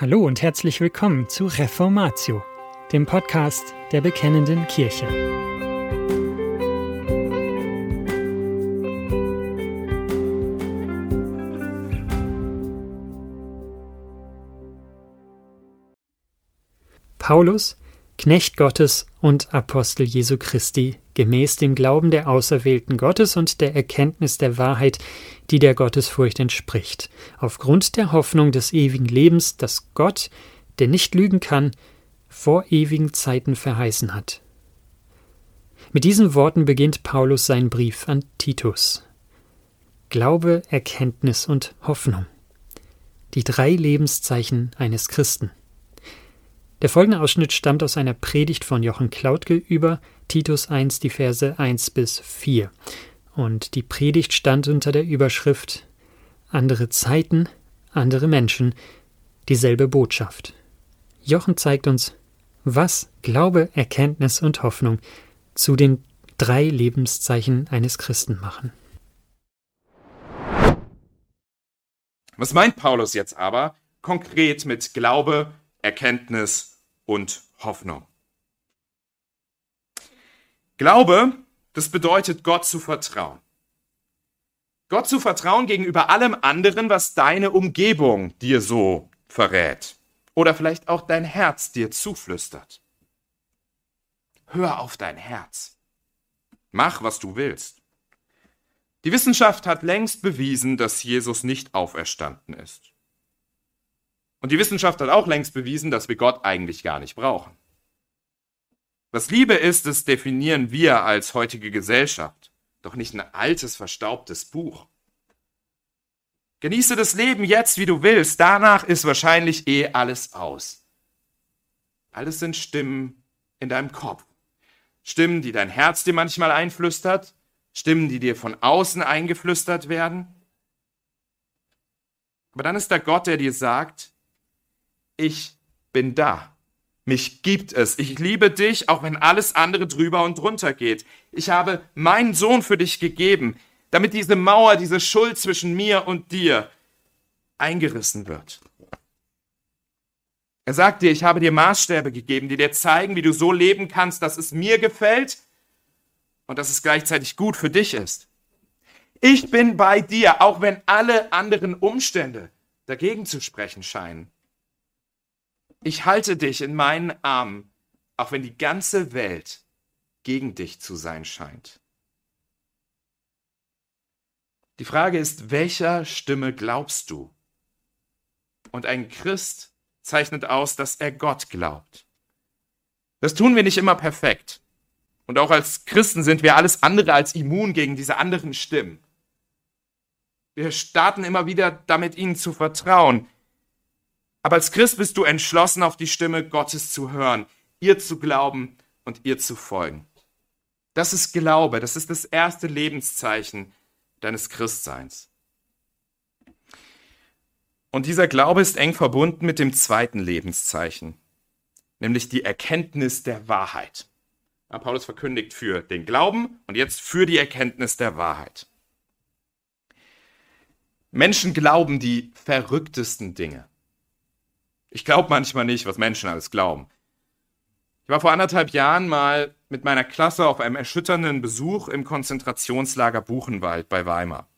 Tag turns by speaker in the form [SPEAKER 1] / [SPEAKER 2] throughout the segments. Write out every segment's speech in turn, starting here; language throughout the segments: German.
[SPEAKER 1] Hallo und herzlich willkommen zu Reformatio, dem Podcast der Bekennenden Kirche. Paulus, Knecht Gottes und Apostel Jesu Christi, gemäß dem Glauben der Auserwählten Gottes und der Erkenntnis der Wahrheit, die der Gottesfurcht entspricht, aufgrund der Hoffnung des ewigen Lebens, das Gott, der nicht lügen kann, vor ewigen Zeiten verheißen hat. Mit diesen Worten beginnt Paulus seinen Brief an Titus. Glaube, Erkenntnis und Hoffnung. Die drei Lebenszeichen eines Christen. Der folgende Ausschnitt stammt aus einer Predigt von Jochen Klautke über Titus 1, die Verse 1 bis 4. Und die Predigt stand unter der Überschrift Andere Zeiten, andere Menschen, dieselbe Botschaft. Jochen zeigt uns, was Glaube, Erkenntnis und Hoffnung zu den drei Lebenszeichen eines Christen machen.
[SPEAKER 2] Was meint Paulus jetzt aber konkret mit Glaube, Erkenntnis und Hoffnung. Glaube, das bedeutet Gott zu vertrauen. Gott zu vertrauen gegenüber allem anderen, was deine Umgebung dir so verrät. Oder vielleicht auch dein Herz dir zuflüstert. Hör auf dein Herz. Mach, was du willst. Die Wissenschaft hat längst bewiesen, dass Jesus nicht auferstanden ist. Und die Wissenschaft hat auch längst bewiesen, dass wir Gott eigentlich gar nicht brauchen. Was Liebe ist, das definieren wir als heutige Gesellschaft, doch nicht ein altes, verstaubtes Buch. Genieße das Leben jetzt, wie du willst, danach ist wahrscheinlich eh alles aus. Alles sind Stimmen in deinem Kopf. Stimmen, die dein Herz dir manchmal einflüstert, Stimmen, die dir von außen eingeflüstert werden. Aber dann ist da Gott, der dir sagt, ich bin da. Mich gibt es. Ich liebe dich, auch wenn alles andere drüber und drunter geht. Ich habe meinen Sohn für dich gegeben, damit diese Mauer, diese Schuld zwischen mir und dir eingerissen wird. Er sagt dir, ich habe dir Maßstäbe gegeben, die dir zeigen, wie du so leben kannst, dass es mir gefällt und dass es gleichzeitig gut für dich ist. Ich bin bei dir, auch wenn alle anderen Umstände dagegen zu sprechen scheinen. Ich halte dich in meinen Armen, auch wenn die ganze Welt gegen dich zu sein scheint. Die Frage ist, welcher Stimme glaubst du? Und ein Christ zeichnet aus, dass er Gott glaubt. Das tun wir nicht immer perfekt. Und auch als Christen sind wir alles andere als immun gegen diese anderen Stimmen. Wir starten immer wieder damit, ihnen zu vertrauen. Aber als Christ bist du entschlossen, auf die Stimme Gottes zu hören, ihr zu glauben und ihr zu folgen. Das ist Glaube, das ist das erste Lebenszeichen deines Christseins. Und dieser Glaube ist eng verbunden mit dem zweiten Lebenszeichen, nämlich die Erkenntnis der Wahrheit. Paulus verkündigt für den Glauben und jetzt für die Erkenntnis der Wahrheit. Menschen glauben die verrücktesten Dinge. Ich glaube manchmal nicht, was Menschen alles glauben. Ich war vor anderthalb Jahren mal mit meiner Klasse auf einem erschütternden Besuch im Konzentrationslager Buchenwald bei Weimar.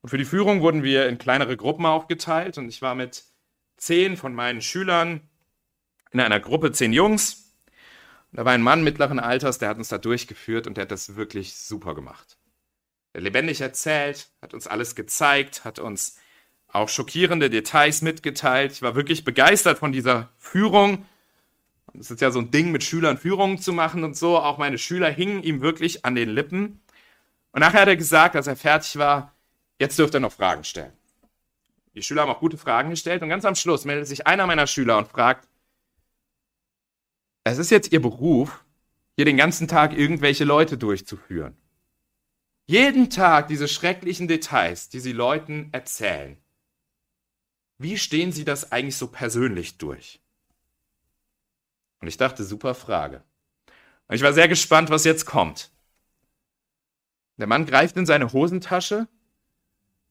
[SPEAKER 2] Und für die Führung wurden wir in kleinere Gruppen aufgeteilt und ich war mit zehn von meinen Schülern in einer Gruppe, zehn Jungs. Und da war ein Mann mittleren Alters, der hat uns da durchgeführt und der hat das wirklich super gemacht. Er lebendig erzählt, hat uns alles gezeigt, hat uns auch schockierende Details mitgeteilt. Ich war wirklich begeistert von dieser Führung. Es ist ja so ein Ding, mit Schülern Führungen zu machen und so. Auch meine Schüler hingen ihm wirklich an den Lippen. Und nachher hat er gesagt, als er fertig war, jetzt dürft er noch Fragen stellen. Die Schüler haben auch gute Fragen gestellt und ganz am Schluss meldet sich einer meiner Schüler und fragt, es ist jetzt Ihr Beruf, hier den ganzen Tag irgendwelche Leute durchzuführen. Jeden Tag diese schrecklichen Details, die Sie Leuten erzählen. Wie stehen Sie das eigentlich so persönlich durch? Und ich dachte, super Frage. Und ich war sehr gespannt, was jetzt kommt. Der Mann greift in seine Hosentasche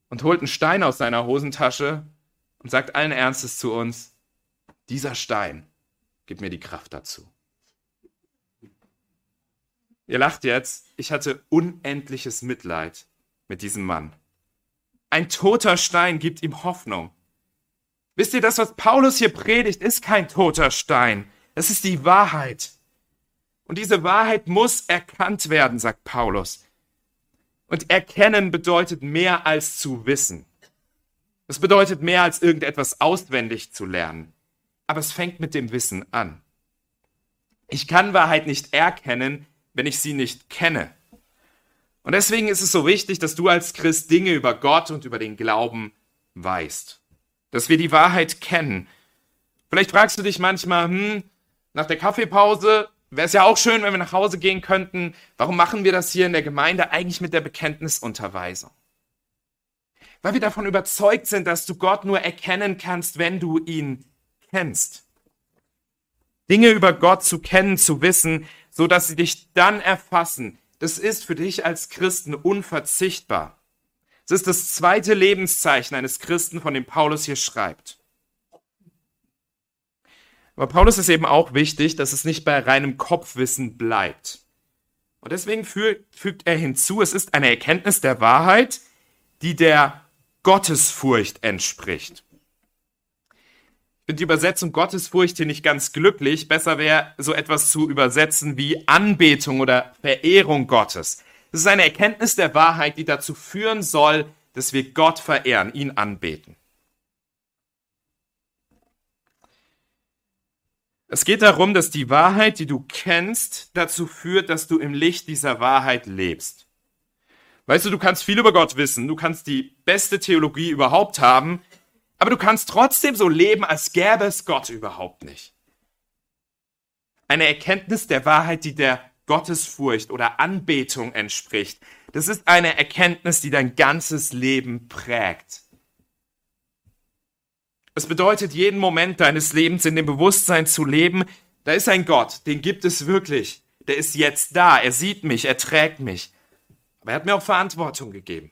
[SPEAKER 2] und holt einen Stein aus seiner Hosentasche und sagt allen Ernstes zu uns, dieser Stein gibt mir die Kraft dazu. Ihr lacht jetzt, ich hatte unendliches Mitleid mit diesem Mann. Ein toter Stein gibt ihm Hoffnung. Wisst ihr, das, was Paulus hier predigt, ist kein toter Stein. Es ist die Wahrheit. Und diese Wahrheit muss erkannt werden, sagt Paulus. Und erkennen bedeutet mehr als zu wissen. Es bedeutet mehr als irgendetwas auswendig zu lernen. Aber es fängt mit dem Wissen an. Ich kann Wahrheit nicht erkennen, wenn ich sie nicht kenne. Und deswegen ist es so wichtig, dass du als Christ Dinge über Gott und über den Glauben weißt. Dass wir die Wahrheit kennen. Vielleicht fragst du dich manchmal, hm, nach der Kaffeepause wäre es ja auch schön, wenn wir nach Hause gehen könnten. Warum machen wir das hier in der Gemeinde eigentlich mit der Bekenntnisunterweisung? Weil wir davon überzeugt sind, dass du Gott nur erkennen kannst, wenn du ihn kennst. Dinge über Gott zu kennen, zu wissen, so dass sie dich dann erfassen, das ist für dich als Christen unverzichtbar. Es ist das zweite Lebenszeichen eines Christen, von dem Paulus hier schreibt. Aber Paulus ist eben auch wichtig, dass es nicht bei reinem Kopfwissen bleibt. Und deswegen fügt er hinzu, es ist eine Erkenntnis der Wahrheit, die der Gottesfurcht entspricht. Ich finde die Übersetzung Gottesfurcht hier nicht ganz glücklich. Besser wäre so etwas zu übersetzen wie Anbetung oder Verehrung Gottes. Es ist eine Erkenntnis der Wahrheit, die dazu führen soll, dass wir Gott verehren, ihn anbeten. Es geht darum, dass die Wahrheit, die du kennst, dazu führt, dass du im Licht dieser Wahrheit lebst. Weißt du, du kannst viel über Gott wissen, du kannst die beste Theologie überhaupt haben, aber du kannst trotzdem so leben, als gäbe es Gott überhaupt nicht. Eine Erkenntnis der Wahrheit, die der Gottesfurcht oder Anbetung entspricht, das ist eine Erkenntnis, die dein ganzes Leben prägt. Es bedeutet, jeden Moment deines Lebens in dem Bewusstsein zu leben, da ist ein Gott, den gibt es wirklich. Der ist jetzt da, er sieht mich, er trägt mich. Aber er hat mir auch Verantwortung gegeben.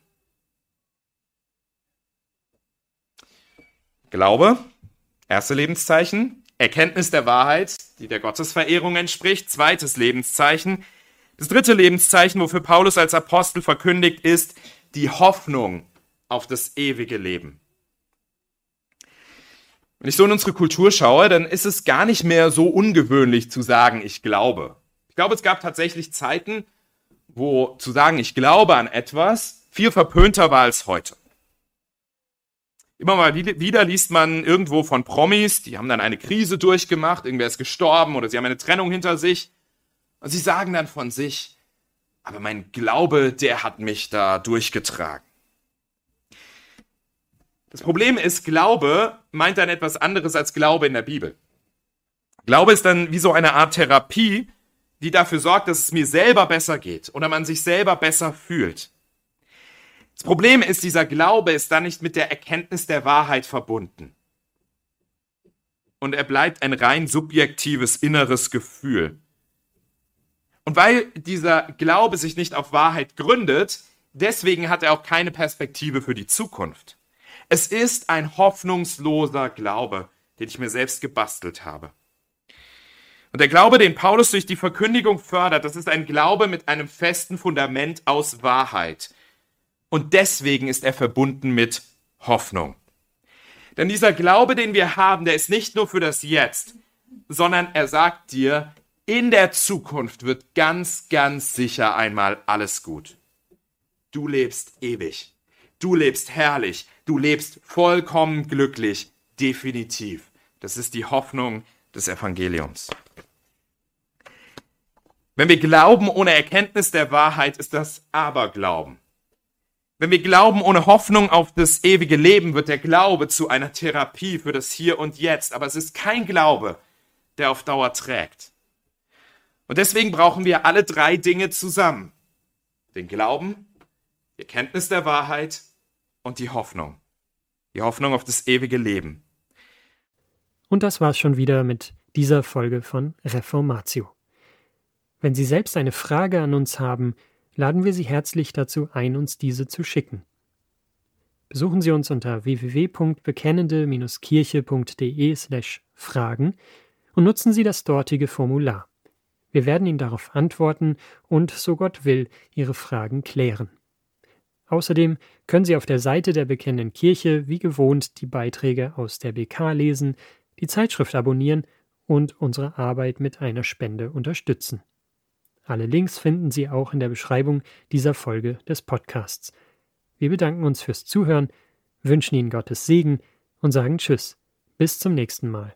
[SPEAKER 2] Glaube, erste Lebenszeichen. Erkenntnis der Wahrheit, die der Gottesverehrung entspricht, zweites Lebenszeichen. Das dritte Lebenszeichen, wofür Paulus als Apostel verkündigt, ist die Hoffnung auf das ewige Leben. Wenn ich so in unsere Kultur schaue, dann ist es gar nicht mehr so ungewöhnlich zu sagen, ich glaube. Ich glaube, es gab tatsächlich Zeiten, wo zu sagen, ich glaube an etwas, viel verpönter war als heute. Immer mal wieder liest man irgendwo von Promis, die haben dann eine Krise durchgemacht, irgendwer ist gestorben oder sie haben eine Trennung hinter sich. Und sie sagen dann von sich, aber mein Glaube, der hat mich da durchgetragen. Das Problem ist, Glaube meint dann etwas anderes als Glaube in der Bibel. Glaube ist dann wie so eine Art Therapie, die dafür sorgt, dass es mir selber besser geht oder man sich selber besser fühlt. Das Problem ist, dieser Glaube ist dann nicht mit der Erkenntnis der Wahrheit verbunden. Und er bleibt ein rein subjektives inneres Gefühl. Und weil dieser Glaube sich nicht auf Wahrheit gründet, deswegen hat er auch keine Perspektive für die Zukunft. Es ist ein hoffnungsloser Glaube, den ich mir selbst gebastelt habe. Und der Glaube, den Paulus durch die Verkündigung fördert, das ist ein Glaube mit einem festen Fundament aus Wahrheit. Und deswegen ist er verbunden mit Hoffnung. Denn dieser Glaube, den wir haben, der ist nicht nur für das Jetzt, sondern er sagt dir, in der Zukunft wird ganz, ganz sicher einmal alles gut. Du lebst ewig. Du lebst herrlich. Du lebst vollkommen glücklich. Definitiv. Das ist die Hoffnung des Evangeliums. Wenn wir glauben ohne Erkenntnis der Wahrheit, ist das Aberglauben. Wenn wir glauben ohne Hoffnung auf das ewige Leben, wird der Glaube zu einer Therapie für das Hier und Jetzt. Aber es ist kein Glaube, der auf Dauer trägt. Und deswegen brauchen wir alle drei Dinge zusammen. Den Glauben, die Erkenntnis der Wahrheit und die Hoffnung. Die Hoffnung auf das ewige Leben.
[SPEAKER 1] Und das war's schon wieder mit dieser Folge von Reformatio. Wenn Sie selbst eine Frage an uns haben, laden wir Sie herzlich dazu ein, uns diese zu schicken. Besuchen Sie uns unter www.bekennende-kirche.de/fragen und nutzen Sie das dortige Formular. Wir werden Ihnen darauf antworten und, so Gott will, Ihre Fragen klären. Außerdem können Sie auf der Seite der Bekennenden Kirche wie gewohnt die Beiträge aus der BK lesen, die Zeitschrift abonnieren und unsere Arbeit mit einer Spende unterstützen. Alle Links finden Sie auch in der Beschreibung dieser Folge des Podcasts. Wir bedanken uns fürs Zuhören, wünschen Ihnen Gottes Segen und sagen Tschüss. Bis zum nächsten Mal.